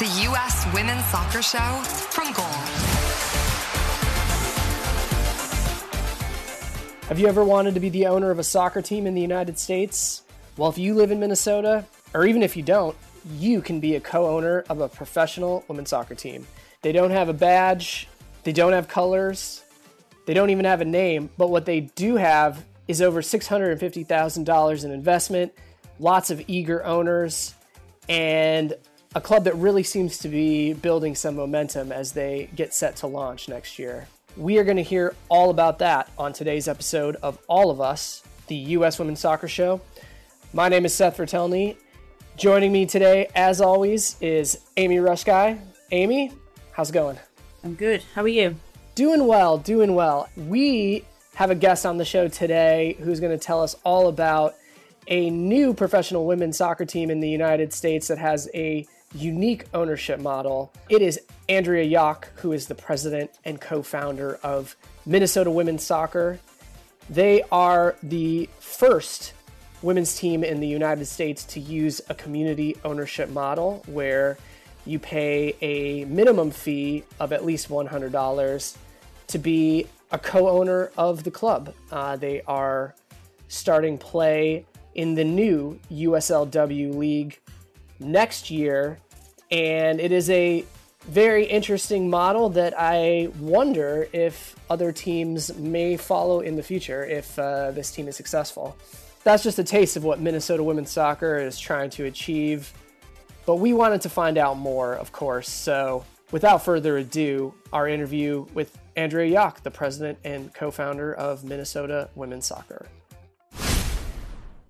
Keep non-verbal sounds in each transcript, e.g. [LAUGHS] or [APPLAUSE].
the U.S. Women's Soccer Show from Goal. Have you ever wanted to be the owner of a soccer team in the United States? Well, if you live in Minnesota, or even if you don't, you can be a co owner of a professional women's soccer team. They don't have a badge, they don't have colors, they don't even have a name, but what they do have is over $650,000 in investment, lots of eager owners, and a club that really seems to be building some momentum as they get set to launch next year. We are going to hear all about that on today's episode of All of Us, the U.S. Women's Soccer Show. My name is Seth Vertelney. Joining me today, as always, is Amy Rushguy. Amy, how's it going? I'm good. How are you? Doing well, doing well. We have a guest on the show today who's going to tell us all about a new professional women's soccer team in the United States that has a unique ownership model. It is Andrea Yoch, who is the president and co founder of Minnesota Women's Soccer. They are the first women's team in the United States to use a community ownership model where you pay a minimum fee of at least $100 to be a co owner of the club. Uh, they are starting play in the new USLW League next year. And it is a very interesting model that I wonder if other teams may follow in the future if uh, this team is successful. That's just a taste of what Minnesota women's soccer is trying to achieve. But we wanted to find out more, of course. So, without further ado, our interview with Andrea Yoch, the president and co founder of Minnesota Women's Soccer.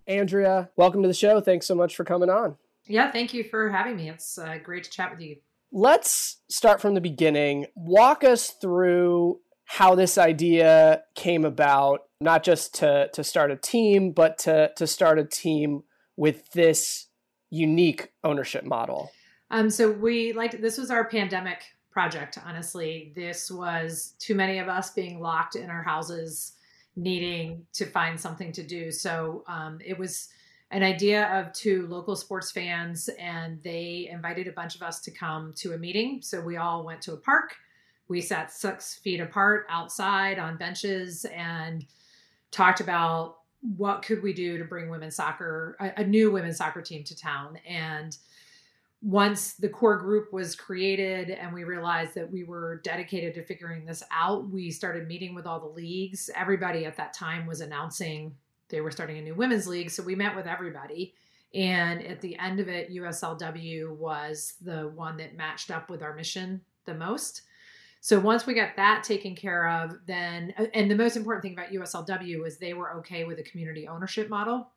Andrea, welcome to the show. Thanks so much for coming on. Yeah, thank you for having me. It's uh, great to chat with you. Let's start from the beginning. Walk us through how this idea came about, not just to, to start a team, but to, to start a team with this unique ownership model. Um, so we like this was our pandemic project. Honestly, this was too many of us being locked in our houses, needing to find something to do. So um, it was an idea of two local sports fans, and they invited a bunch of us to come to a meeting. So we all went to a park. We sat six feet apart outside on benches and talked about what could we do to bring women's soccer, a, new women's soccer team to town. And once the core group was created and we realized that we were dedicated to figuring this out, we started meeting with all the leagues. Everybody at that time was announcing they were starting a new women's league. So we met with everybody. And at the end of it, USLW was the one that matched up with our mission the most. So once we got that taken care of, then, and the most important thing about USLW is they were okay with a community ownership model.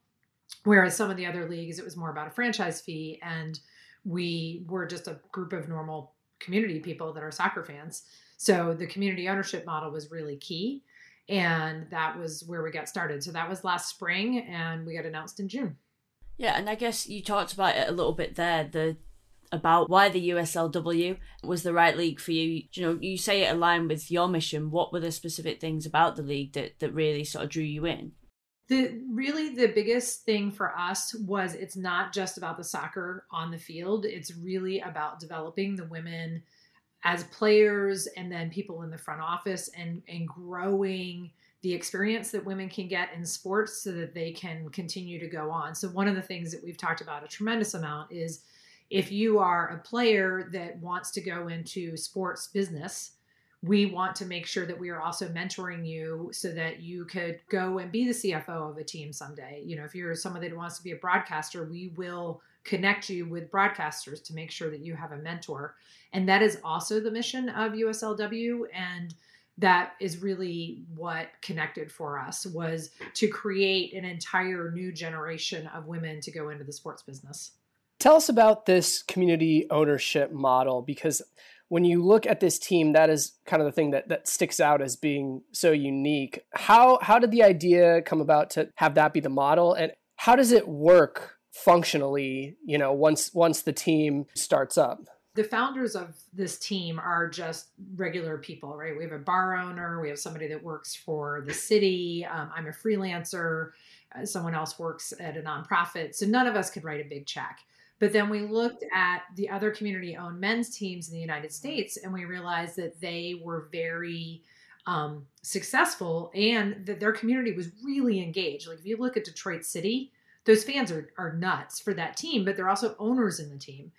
Whereas some of the other leagues, it was more about a franchise fee. And we were just a group of normal community people that are soccer fans. So the community ownership model was really key and that was where we got started. So that was last spring, and we got announced in June. Yeah, and I guess you talked about it a little bit there. The about why the USLW was the right league for you. You know, you say it aligned with your mission. What were the specific things about the league that that really sort of drew you in? The really the biggest thing for us was it's not just about the soccer on the field. It's really about developing the women as players and then people in the front office and and growing the experience that women can get in sports so that they can continue to go on. So one of the things that we've talked about a tremendous amount is if you are a player that wants to go into sports business, we want to make sure that we are also mentoring you so that you could go and be the CFO of a team someday. You know, if you're someone that wants to be a broadcaster, we will connect you with broadcasters to make sure that you have a mentor. And that is also the mission of USLW. And that is really what connected for us was to create an entire new generation of women to go into the sports business. Tell us about this community ownership model because when you look at this team, that is kind of the thing that, that sticks out as being so unique. How how did the idea come about to have that be the model, and how does it work functionally? You know, once once the team starts up. The founders of this team are just regular people, right? We have a bar owner, we have somebody that works for the city. Um, I'm a freelancer. Uh, someone else works at a nonprofit, so none of us could write a big check But then we looked at the other community owned men's teams in the United States and we realized that they were very um, successful and that their community was really engaged. Like if you look at Detroit City, those fans are, are nuts for that team, but they're also owners in the team.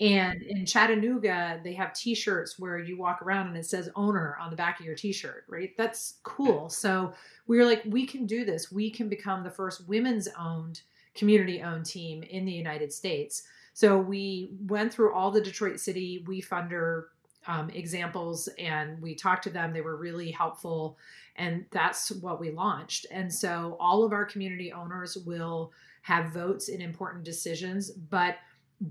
And in Chattanooga, they have T-shirts where you walk around and it says "owner" on the back of your T-shirt. Right? That's cool. So we were like, we can do this. We can become the first women's-owned, community-owned team in the United States. So we went through all the Detroit City WeFunder um, examples and we talked to them. They were really helpful. And that's what we launched. And so all of our community owners will have votes in important decisions. But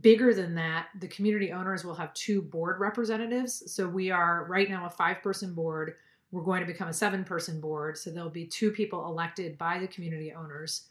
bigger than that, the community owners will have two board representatives. So we are right now a five person board. We're going to become a seven person board. So there'll be two people elected by the community owners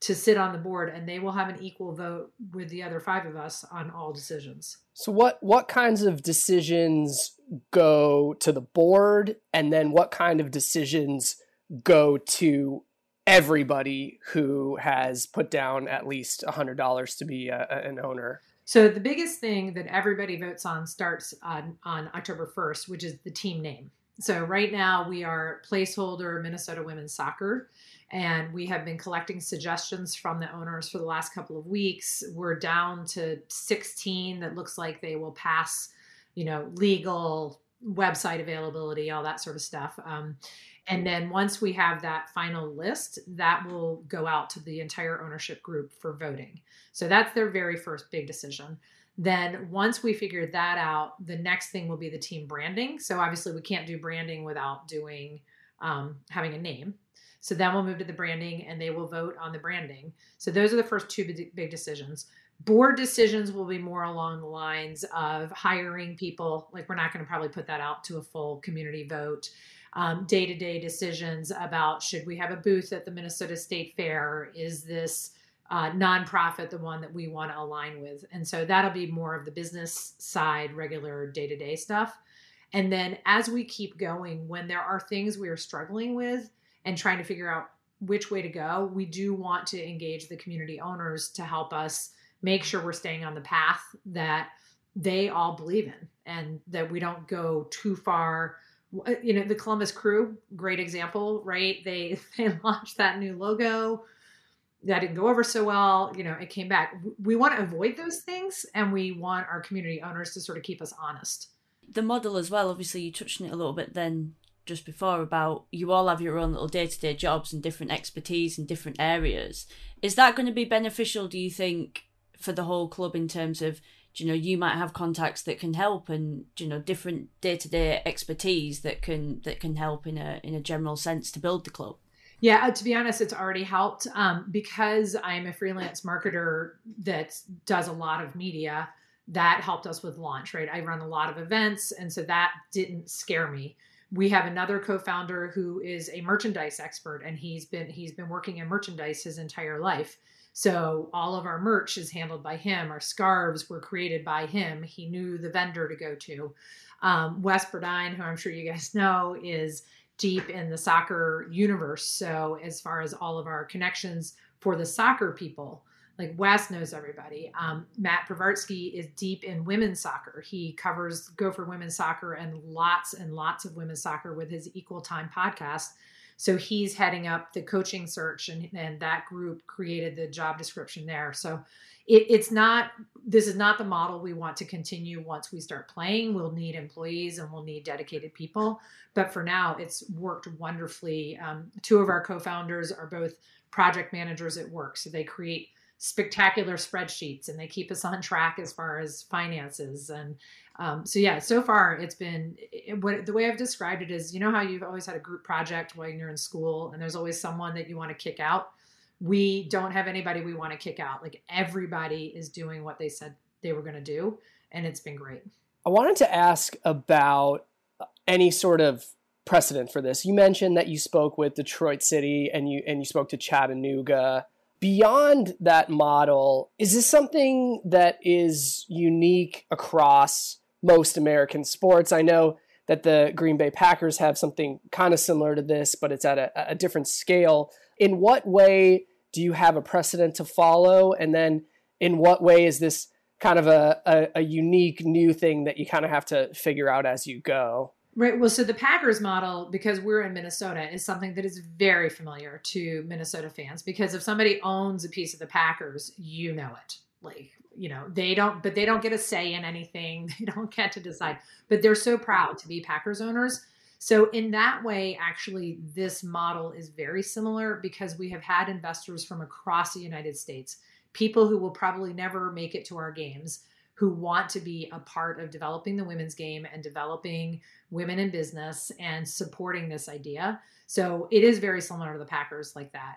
to sit on the board and they will have an equal vote with the other five of us on all decisions. So what what kinds of decisions go to the board and then what kind of decisions go to everybody who has put down at least $100 to be a, an owner? So the biggest thing that everybody votes on starts on, on October 1st, which is the team name. So right now we are placeholder Minnesota Women's Soccer and we have been collecting suggestions from the owners for the last couple of weeks. We're down to 16 that looks like they will pass, you know, legal website availability, all that sort of stuff. Um, and then once we have that final list, that will go out to the entire ownership group for voting. So that's their very first big decision. Then once we figure that out, the next thing will be the team branding. So obviously we can't do branding without doing um, having a name. So then we'll move to the branding and they will vote on the branding. So those are the first two big decisions. Board decisions will be more along the lines of hiring people. Like we're not going to probably put that out to a full community vote. Day to day decisions about should we have a booth at the Minnesota State Fair? Is this uh, nonprofit the one that we want to align with? And so that'll be more of the business side, regular day to day stuff. And then as we keep going, when there are things we are struggling with, and trying to figure out which way to go, we do want to engage the community owners to help us make sure we're staying on the path that they all believe in and that we don't go too far. Uh, you know the columbus crew great example right? They [LAUGHS] they launched that new logo. That didn't go over so well you know it came back. We want to avoid those things and we want our community owners to sort of keep us honest. The model as well obviously you touched on it a little bit then just before about you all have your own little day to day jobs and different expertise in different areas. Is that going to be beneficial, do you think, for the whole club in terms of, you know, you might have contacts that can help and, you know, different day to day expertise that can that can help in a in a general sense to build the club? Yeah, uh, to be honest, it's already helped um, because I'm a freelance marketer that does a lot of media. That helped us with launch, right? I run a lot of events, and so that didn't scare me we have another co-founder who is a merchandise expert and he's been he's been working in merchandise his entire life. So all of our merch is handled by him. Our scarves were created by him. He knew the vendor to go to. Um, wes burdine who i'm sure you guys [LAUGHS] know is deep in the soccer universe. So as far as all of our connections for the soccer people like Wes knows everybody. Um, Matt Privratsky is deep in women's soccer. He covers Gopher women's soccer and lots and lots of women's soccer with his Equal Time podcast. So he's heading up the coaching search, and, and that group created the job description there. So it, it's not, this is not the model we want to continue once we start playing. We'll need employees and we'll need dedicated people. But for now, it's worked wonderfully. Um, two of our co founders are both project managers at work. So they create spectacular spreadsheets and they keep us on track as far as finances. And um, so yeah so far it's been it, what the way i've described it is you know how you've always had a group project when you're in school and there's always someone that you want to kick out? We don't have anybody we want to kick out. Like everybody is doing what they said they were going to do and it's been great. I wanted to ask about any sort of precedent for this. You mentioned that you spoke with detroit city and you and you spoke to chattanooga beyond that model, is this something that is unique across most American sports? I know that the Green Bay Packers have something kind of similar to this, but it's at a, a different scale. In what way do you have a precedent to follow? And then in what way is this kind of a, a, a unique new thing that you kind of have to figure out as you go? Right. Well, so the Packers model, because we're in Minnesota, is something that is very familiar to Minnesota fans. Because if somebody owns a piece of the Packers, you know it. Like, you know, they don't, but they don't get a say in anything. [LAUGHS] They don't get to decide. But they're so proud to be Packers owners. So, in that way, actually, this model is very similar because we have had investors from across the United States, people who will probably never make it to our games, who want to be a part of developing the women's game and developing women in business and supporting this idea. So it is very similar to the Packers like that.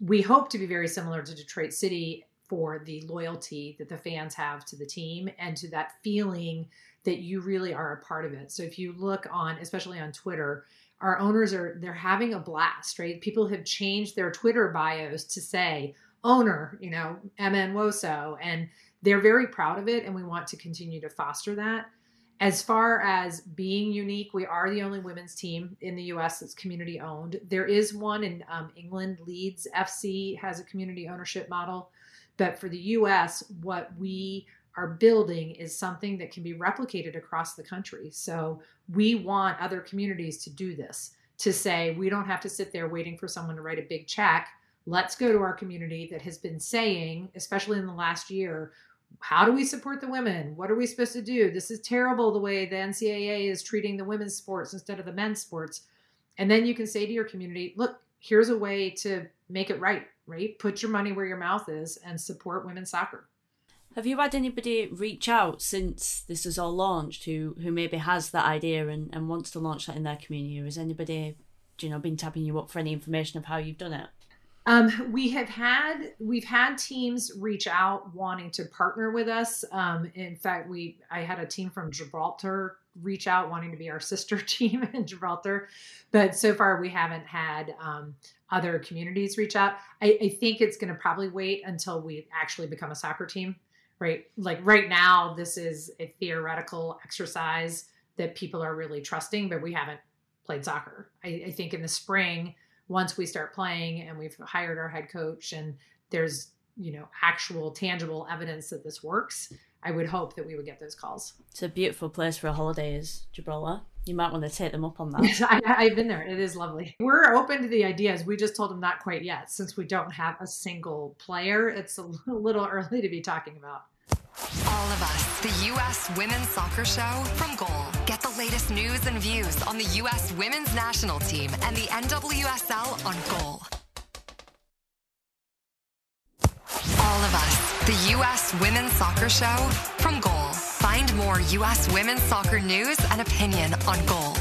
We hope to be very similar to Detroit City for the loyalty that the fans have to the team and to that feeling that you really are a part of it. So if you look on, especially on Twitter, our owners are they're having a blast, right? People have changed their Twitter bios to say owner, you know, MN Woso, and they're very proud of it, and we want to continue to foster that. As far as being unique, we are the only women's team in the US that's community owned. There is one in um, England, Lewes FC has a community ownership model. But for the US, what we are building is something that can be replicated across the country. So we want other communities to do this, to say, we don't have to sit there waiting for someone to write a big check. Let's go to our community that has been saying, especially in the last year, how do we support the women? What are we supposed to do? This is terrible the way the NCAA is treating the women's sports instead of the men's sports. And then you can say to your community, look, here's a way to make it right, right? Put your money where your mouth is and support women's soccer. Have you had anybody reach out since this is all launched who who maybe has that idea and, and wants to launch that in their community? Or has anybody, you know, been tapping you up for any information of how you've done it? Um, we have had we've had teams reach out wanting to partner with us. Um, in fact, we I had a team from Gibraltar reach out wanting to be our [LAUGHS] sister team in Gibraltar, but so far we haven't had um, other communities reach out. I, I think it's going to probably wait until we actually become a soccer team, right? Like right now, this is a theoretical exercise that people are really trusting, but we haven't played soccer. I, I think in the spring once we start playing and we've hired our head coach and there's you know actual tangible evidence that this works i would hope that we would get those calls. It's a beautiful place for a holiday is gibraltar. You might want to take them up on that. [LAUGHS] I, have been there. It is lovely. We're open to the ideas. We just told them not quite yet since we don't have a single player. It's a [LAUGHS] little early to be talking about. All of us, the U.S. Women's Soccer Show from Goal. The latest news and views on the U.S. Women's National Team and the NWSL on Goal. All of us, the U.S. Women's Soccer Show from Goal. Find more U.S. women's soccer news and opinion on Goal.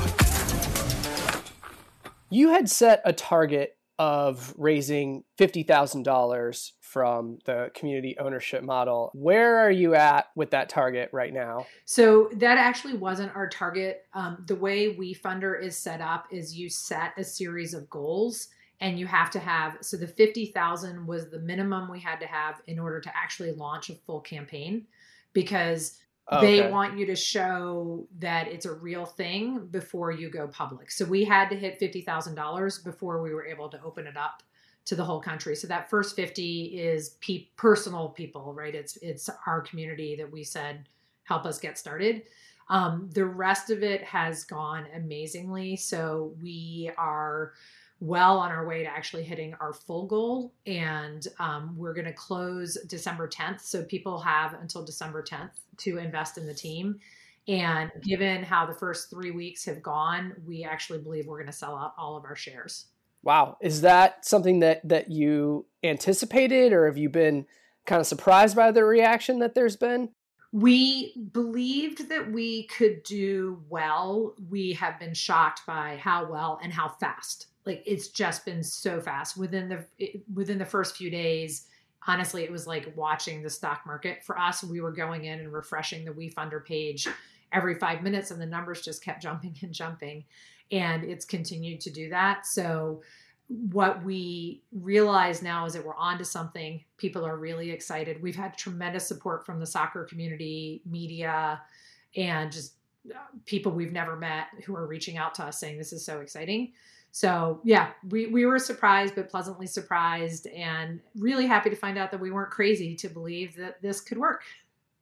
You had set a target of raising $50,000 from the community ownership model. Where are you at with that target right now? So, that actually wasn't our target. Um, the way WeFunder is set up is you set a series of goals and you have to have so the 50,000 was the minimum we had to have in order to actually launch a full campaign because they want you to show that it's a real thing before you go public. So we had to hit $50,000 before we were able to open it up to the whole country. So that first 50 is pe- personal people, right? It's it's our community that we said help us get started. Um, the rest of it has gone amazingly. So we are well on our way to actually hitting our full goal, and um, we're going to close December 10th. So people have until December 10th to invest in the team. And given how the first three weeks have gone, we actually believe we're going to sell out all of our shares. Wow. Is that something that that you anticipated or have you been kind of surprised by the reaction that there's been? We believed that we could do well. We have been shocked by how well and how fast. Like it's just been so fast within the within the first few days. Honestly, it was like watching the stock market for us. We were going in and refreshing the WeFunder page every 5 minutes and the numbers just kept jumping and jumping and it's continued to do that. So what we realize now is that we're on to something. People are really excited. We've had tremendous support from the soccer community, media, and just uh, people we've never met who are reaching out to us saying this is so exciting. So yeah, we, we were surprised, but pleasantly surprised and really happy to find out that we weren't crazy to believe that this could work.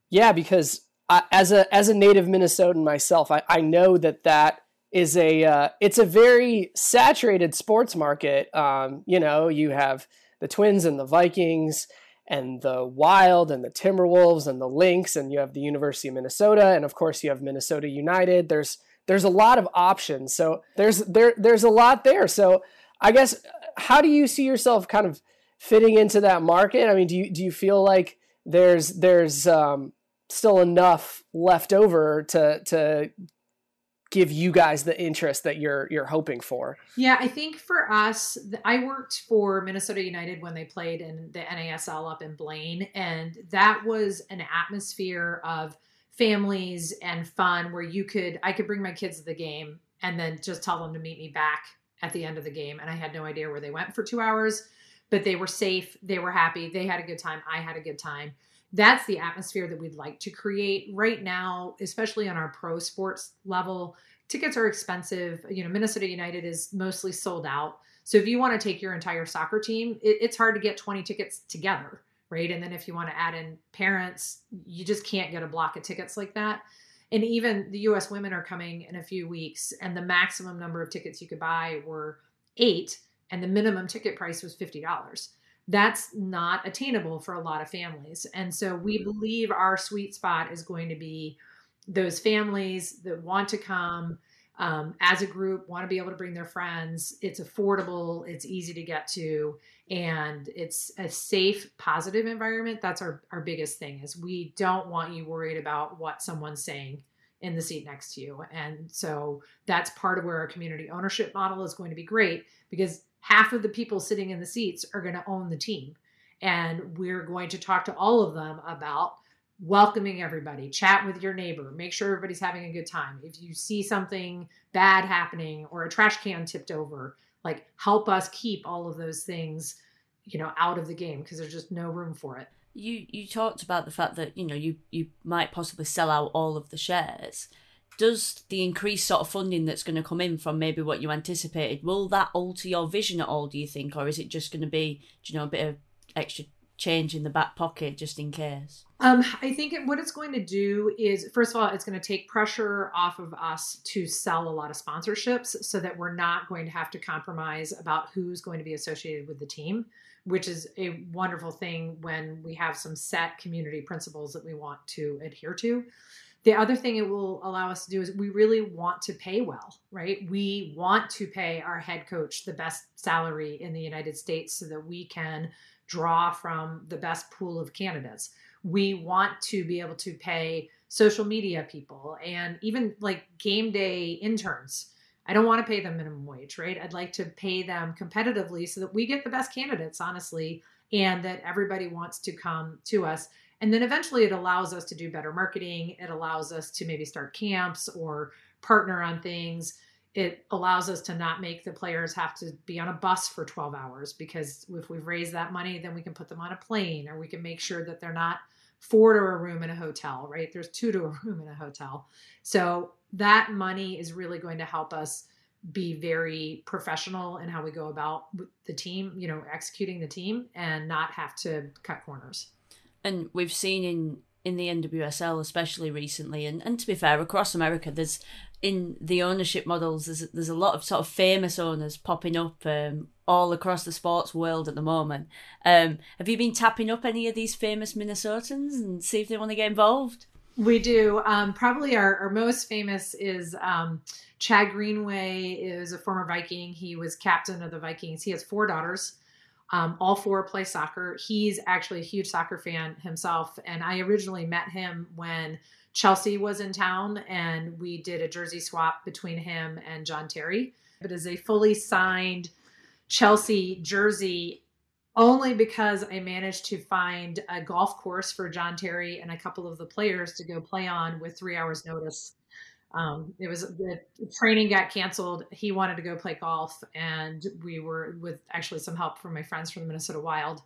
Yeah, because I, as a as a native Minnesotan myself, I, I know that that is a uh, it's a very saturated sports market. Um, you know, you have the Twins and the Vikings and the Wild and the Timberwolves and the Lynx, and you have the University of Minnesota, and of course you have Minnesota United. There's there's a lot of options, so there's there there's a lot there. So I guess how do you see yourself kind of fitting into that market? I mean, do you do you feel like there's there's um, still enough left over to to give you guys the interest that you're you're hoping for. Yeah, I think for us, I worked for Minnesota United when they played in the NASL up in Blaine, and that was an atmosphere of families and fun where you could I could bring my kids to the game and then just tell them to meet me back at the end of the game, and I had no idea where they went for two hours, but they were safe, they were happy, they had a good time, I had a good time that's the atmosphere that we'd like to create right now especially on our pro sports level. Tickets are expensive. You know minnesota united is mostly sold out. So if you want to take your entire soccer team it, it's hard to get 20 tickets together right? And then if you want to add in parents you just can't get a block of tickets like that. And even the us women are coming in a few weeks and the maximum number of tickets you could buy were eight and the minimum ticket price was $50 that's not attainable for a lot of families. And so we believe our sweet spot is going to be those families that want to come um, as a group, want to be able to bring their friends. It's affordable, it's easy to get to, and it's a safe, positive environment. That's our, our biggest thing is we don't want you worried about what someone's saying in the seat next to you. And so that's part of where our community ownership model is going to be great because half of the people sitting in the seats are going to own the team. And we're going to talk to all of them about welcoming everybody, chat with your neighbor, make sure everybody's having a good time. If you see something bad happening or a trash can tipped over, like help us keep all of those things, you know, out of the game because there's just no room for it. You you talked about the fact that, you know, you you might possibly sell out all of the shares. Does the increased sort of funding that's going to come in from maybe what you anticipated will that alter your vision at all do you think? Or is it just going to be you know a bit of extra change in the back pocket just in case? Um, i think what it's going to do is first of all it's going to take pressure off of us to sell a lot of sponsorships so that we're not going to have to compromise about who's going to be associated with the team which is a wonderful thing when we have some set community principles that we want to adhere to the other thing it will allow us to do is we really want to pay well, right? We want to pay our head coach the best salary in the United States so that we can draw from the best pool of candidates. We want to be able to pay social media people and even like game day interns. I don't want to pay them minimum wage, right? I'd like to pay them competitively so that we get the best candidates, honestly, and that everybody wants to come to us. And then eventually it allows us to do better marketing. It allows us to maybe start camps or partner on things. It allows us to not make the players have to be on a bus for 12 hours because if we've raised that money, then we can put them on a plane or we can make sure that they're not four to a room in a hotel, right? There's two to a [LAUGHS] room in a hotel. So that money is really going to help us be very professional in how we go about the team, you know, executing the team and not have to cut corners and we've seen in in the NWSL especially recently and, and to be fair across America there's in the ownership models there's there's a lot of sort of famous owners popping up um, all across the sports world at the moment. Um, have you been tapping up any of these famous Minnesotans and see if they want to get involved? We do. Um, probably our, our, most famous is um, Chad Greenway is a former Viking. He was captain of the Vikings. He has four daughters. Um, all four play soccer. He's actually a huge soccer fan himself. And I originally met him when Chelsea was in town and we did a jersey swap between him and John Terry. It is a fully signed Chelsea jersey only because I managed to find a golf course for John Terry and a couple of the players to go play on with three hours notice um, it was the training got canceled. He wanted to go play golf, and we were with actually some help from my friends from the Minnesota Wild,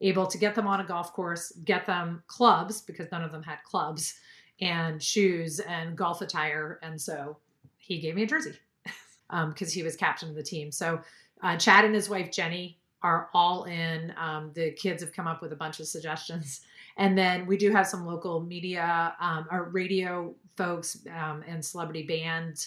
able to get them on a golf course, get them clubs because none of them had clubs, and shoes and golf attire. And so he gave me a jersey. because [LAUGHS] um, he was captain of the team. So uh, Chad and his wife Jenny are all in. Um, the kids have come up with a bunch of suggestions. And then we do have some local media um, or radio folks um, and celebrity band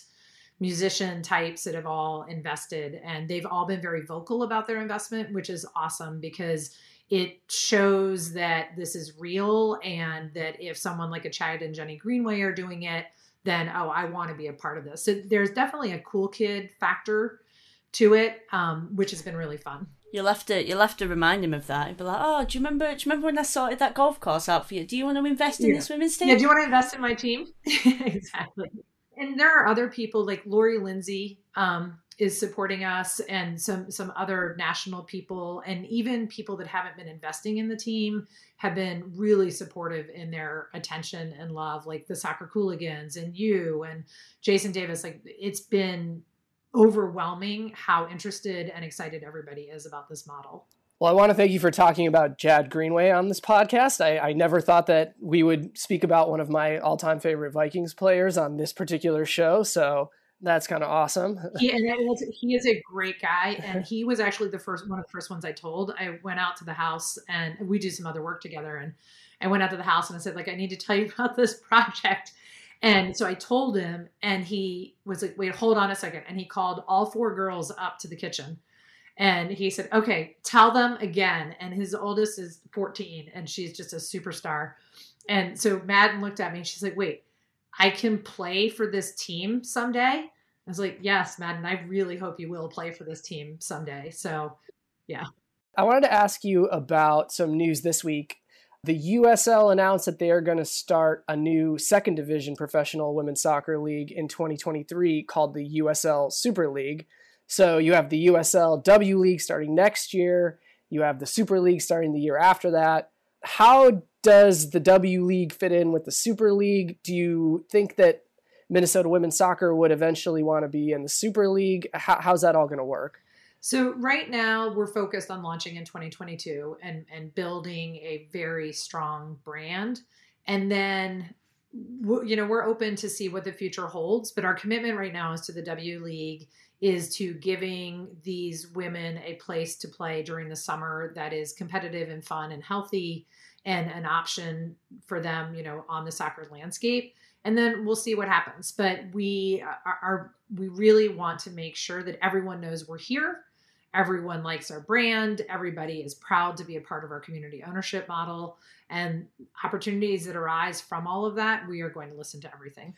musician types that have all invested. And they've all been very vocal about their investment, which is awesome because it shows that this is real and that if someone like a Chad and Jenny Greenway are doing it, then oh, I want to be a part of this. So there's definitely a cool kid factor to it, um, which has been really fun. You'll have to you'll have to remind him of that. You'll be like, oh, do you remember? Do you remember when I sorted that golf course out for you? Do you want to invest in yeah. this women's team? Yeah. Do you want to invest in my team? [LAUGHS] exactly. And there are other people like Lori Lindsey um, is supporting us, and some some other national people, and even people that haven't been investing in the team have been really supportive in their attention and love, like the soccer cooligans and you and Jason Davis. Like it's been overwhelming how interested and excited everybody is about this model. Well, I want to thank you for talking about Chad Greenway on this podcast. I, I never thought that we would speak about one of my all time favorite Vikings players on this particular show. So that's kind of awesome. [LAUGHS] he, and he is a great guy. And [LAUGHS] he was actually the first one of the first ones I told. I went out to the house and we do some other work together. And I went out to the house and I said, like, I need to tell you [LAUGHS] about this project. And so I told him, and he was like, wait, hold on a second. And he called all four girls up to the kitchen. And he said, okay, tell them again. And his oldest is 14, and she's just a superstar. And so Madden looked at me and she's like, wait, I can play for this team someday? I was like, yes, Madden, I really hope you will play for this team someday. So, yeah. I wanted to ask you about some news this week the USL announced that they are going to start a new second division professional women's soccer league in 2023 called the USL Super League. So you have the USL W League starting next year, you have the Super League starting the year after that. How does the W League fit in with the Super League? Do you think that Minnesota women's soccer would eventually want to be in the Super League? How, how's that all going to work? So right now we're focused on launching in 2022 and and building a very strong brand. And then you know, we're open to see what the future holds, but our commitment right now is to the W League is to giving these women a place to play during the summer that is competitive and fun and healthy and an option for them, you know, on the soccer landscape. And then we'll see what happens. But we are, are we really want to make sure that everyone knows we're here everyone likes our brand. Everybody is proud to be a part of our community ownership model. And opportunities that arise from all of that we are going to listen to everything.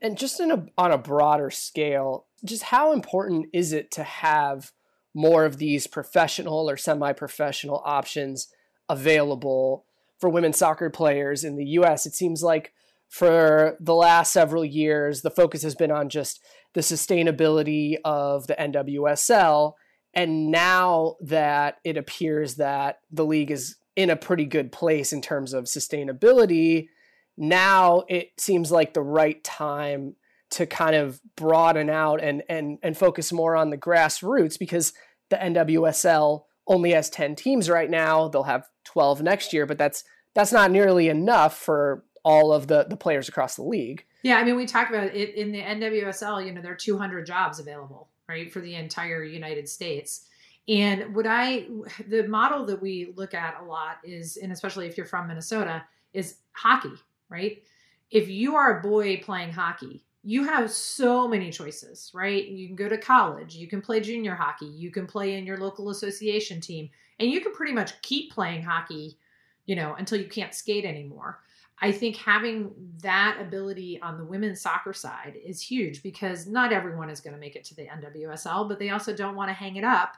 And just a, on a broader scale just how important is it to have more of these professional or semi-professional options available for women soccer players in the US it seems like for the last several years the focus has been on just the sustainability of the NWSL and now that it appears that the league is in a pretty good place in terms of sustainability, now it seems like the right time to kind of broaden out and and and focus more on the grassroots because the NWSL only has 10 teams right now. They'll have 12 next year, but that's that's not nearly enough for all of the the players across the league. Yeah, I mean we talked about it in the NWSL, you know, there are 200 jobs available right, for the entire United States. And what I, the model that we look at a lot is, and especially if you're from Minnesota, is hockey, right? If you are a boy playing hockey, you have so many choices, right? You can go to college, you can play junior hockey, you can play in your local association team, and you can pretty much keep playing hockey, you know, until you can't skate anymore. I think having that ability on the women's soccer side is huge because not everyone is going to make it to the NWSL, but they also don't want to hang it up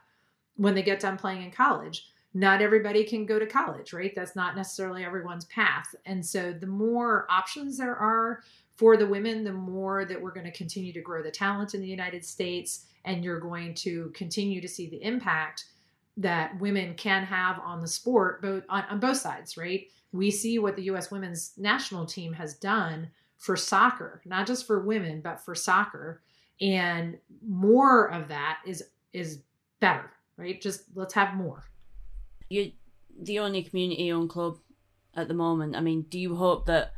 when they get done playing in college. Not everybody can go to college, right? That's not necessarily everyone's path. And so the more options there are for the women, the more that we're going to continue to grow the talent in the United States and you're going to continue to see the impact that women can have on the sport both on, on both sides, right? we see what the US women's national team has done for soccer, not just for women, but for soccer. And more of that is is better, right? Just let's have more. You're the only community owned club at the moment. I mean, do you hope that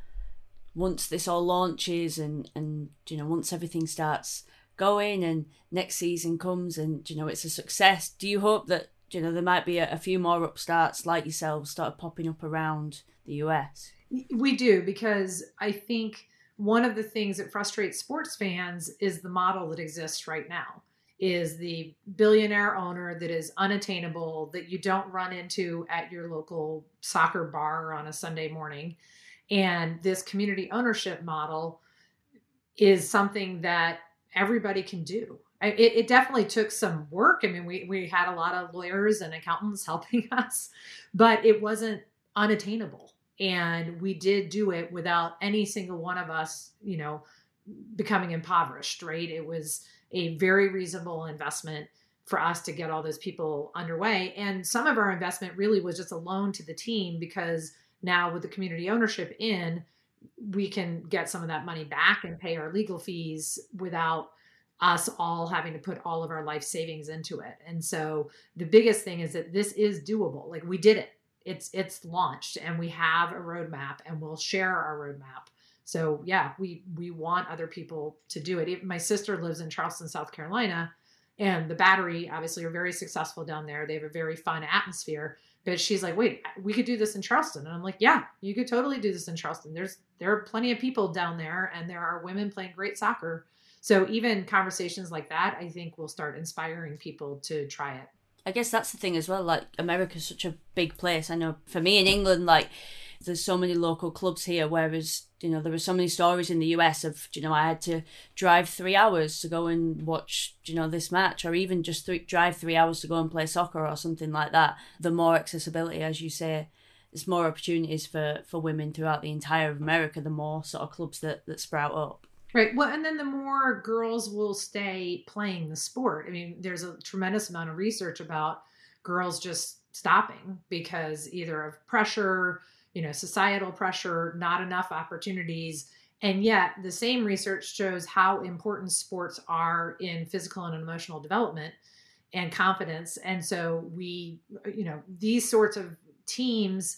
once this all launches and and you know once everything starts going and next season comes and you know it's a success do you hope that you know there might be a, a few more upstarts like yourselves start popping up around the us we do because i think one of the things that frustrates sports fans is the model that exists right now is the billionaire owner that is unattainable that you don't run into at your local soccer bar on a sunday morning and this community ownership model is something that everybody can do. It, it, definitely took some work. I mean, we, we had a lot of lawyers and accountants [LAUGHS] helping us, but it wasn't unattainable. And we did do it without any single one of us, you know, becoming impoverished, right? It was a very reasonable investment for us to get all those people underway. And some of our investment really was just a loan to the team because now with the community ownership in, we can get some of that money back and pay our legal fees without us all having to put all of our life savings into it. And so the biggest thing is that this is doable. Like we did it. It's it's launched and we have a roadmap and we'll share our roadmap. So yeah, we we want other people to do it. my sister lives in Charleston, South Carolina, and the battery obviously are very successful down there. They have a very fun atmosphere. But she's like, wait, we could do this in Charleston. And I'm like, yeah, you could totally do this in Charleston. There's there are plenty of people down there and there are women playing great soccer. So even conversations like that, I think will start inspiring people to try it. I guess that's the thing as well. Like America's such a big place. I know for me in England, like there's so many local clubs here, whereas you know there were so many stories in the US of you know I had to drive three hours to go and watch you know this match, or even just th- drive three hours to go and play soccer or something like that. The more accessibility, as you say, there's more opportunities for for women throughout the entire of America. The more sort of clubs that that sprout up. Right. Well, and then the more girls will stay playing the sport. I mean, there's a tremendous amount of research about girls just stopping because either of pressure, you know, societal pressure, not enough opportunities. And yet, the same research shows how important sports are in physical and emotional development and confidence. And so, we, you know, these sorts of teams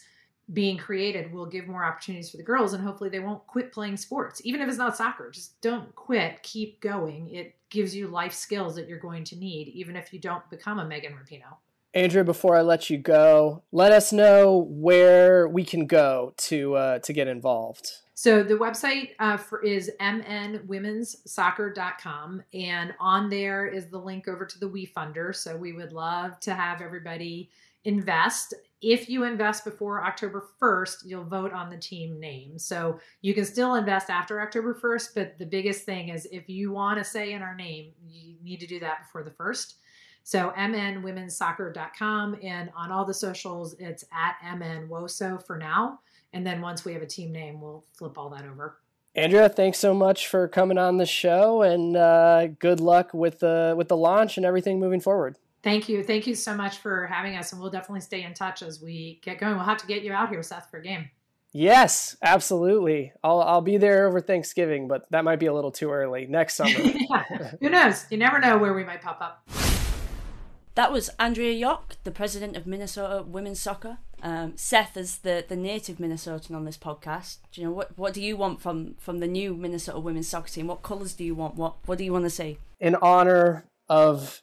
being created will give more opportunities for the girls and hopefully they won't quit playing sports even if it's not soccer just don't quit keep going it gives you life skills that you're going to need even if you don't become a megan rapinoe Andrea, before I let you go, let us know where we can go to uh, to get involved. So the website uh, for, is mnwomenssoccer.com, and on there is the link over to the WeFunder. So we would love to have everybody invest. If you invest before October 1st, you'll vote on the team name. So you can still invest after October 1st, but the biggest thing is if you want to say in our name, you need to do that before the 1st. So mnwomenssoccer.com and on all the socials, it's at mnwoso for now. And then once we have a team name, we'll flip all that over. Andrea, thanks so much for coming on the show, and uh, good luck with the with the launch and everything moving forward. Thank you, thank you so much for having us, and we'll definitely stay in touch as we get going. We'll have to get you out here, Seth, for a game. Yes, absolutely. I'll I'll be there over Thanksgiving, but that might be a little too early. Next summer. [LAUGHS] yeah. Who knows? You never know where we might pop up. That was Andrea Yoch, the president of Minnesota Women's Soccer. Um, Seth is the, the native Minnesotan on this podcast. Do you know what what do you want from from the new Minnesota Women's Soccer team? What colours do you want? What what do you want to see? In honor of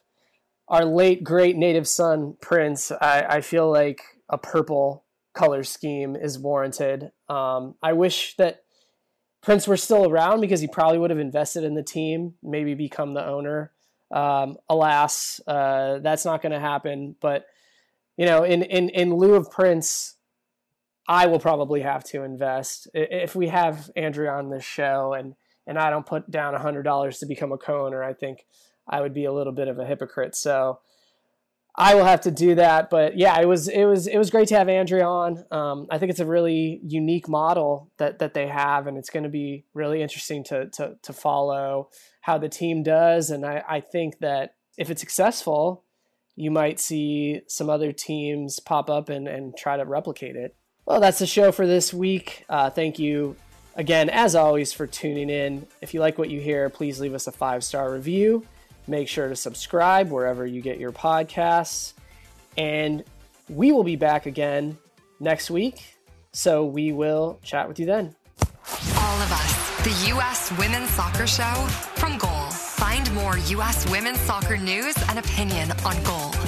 our late great native son Prince, I, I feel like a purple color scheme is warranted. Um, I wish that Prince were still around because he probably would have invested in the team, maybe become the owner. Um, alas, uh, that's not going to happen. But you know, in in in lieu of Prince, I will probably have to invest if we have Andrea on this show, and and I don't put down hundred dollars to become a co-owner. I think I would be a little bit of a hypocrite. So. I will have to do that, but yeah, it was it was it was great to have Andrea on. Um, I think it's a really unique model that that they have, and it's going to be really interesting to to to follow how the team does. And I, I think that if it's successful, you might see some other teams pop up and, and try to replicate it. Well, that's the show for this week. Uh, thank you again, as always, for tuning in. If you like what you hear, please leave us a five star review. Make sure to subscribe wherever you get your podcasts. And we will be back again next week. So we will chat with you then. All of us, the U.S. Women's Soccer Show from Goal Find more U.S. women's soccer news and opinion on Goal.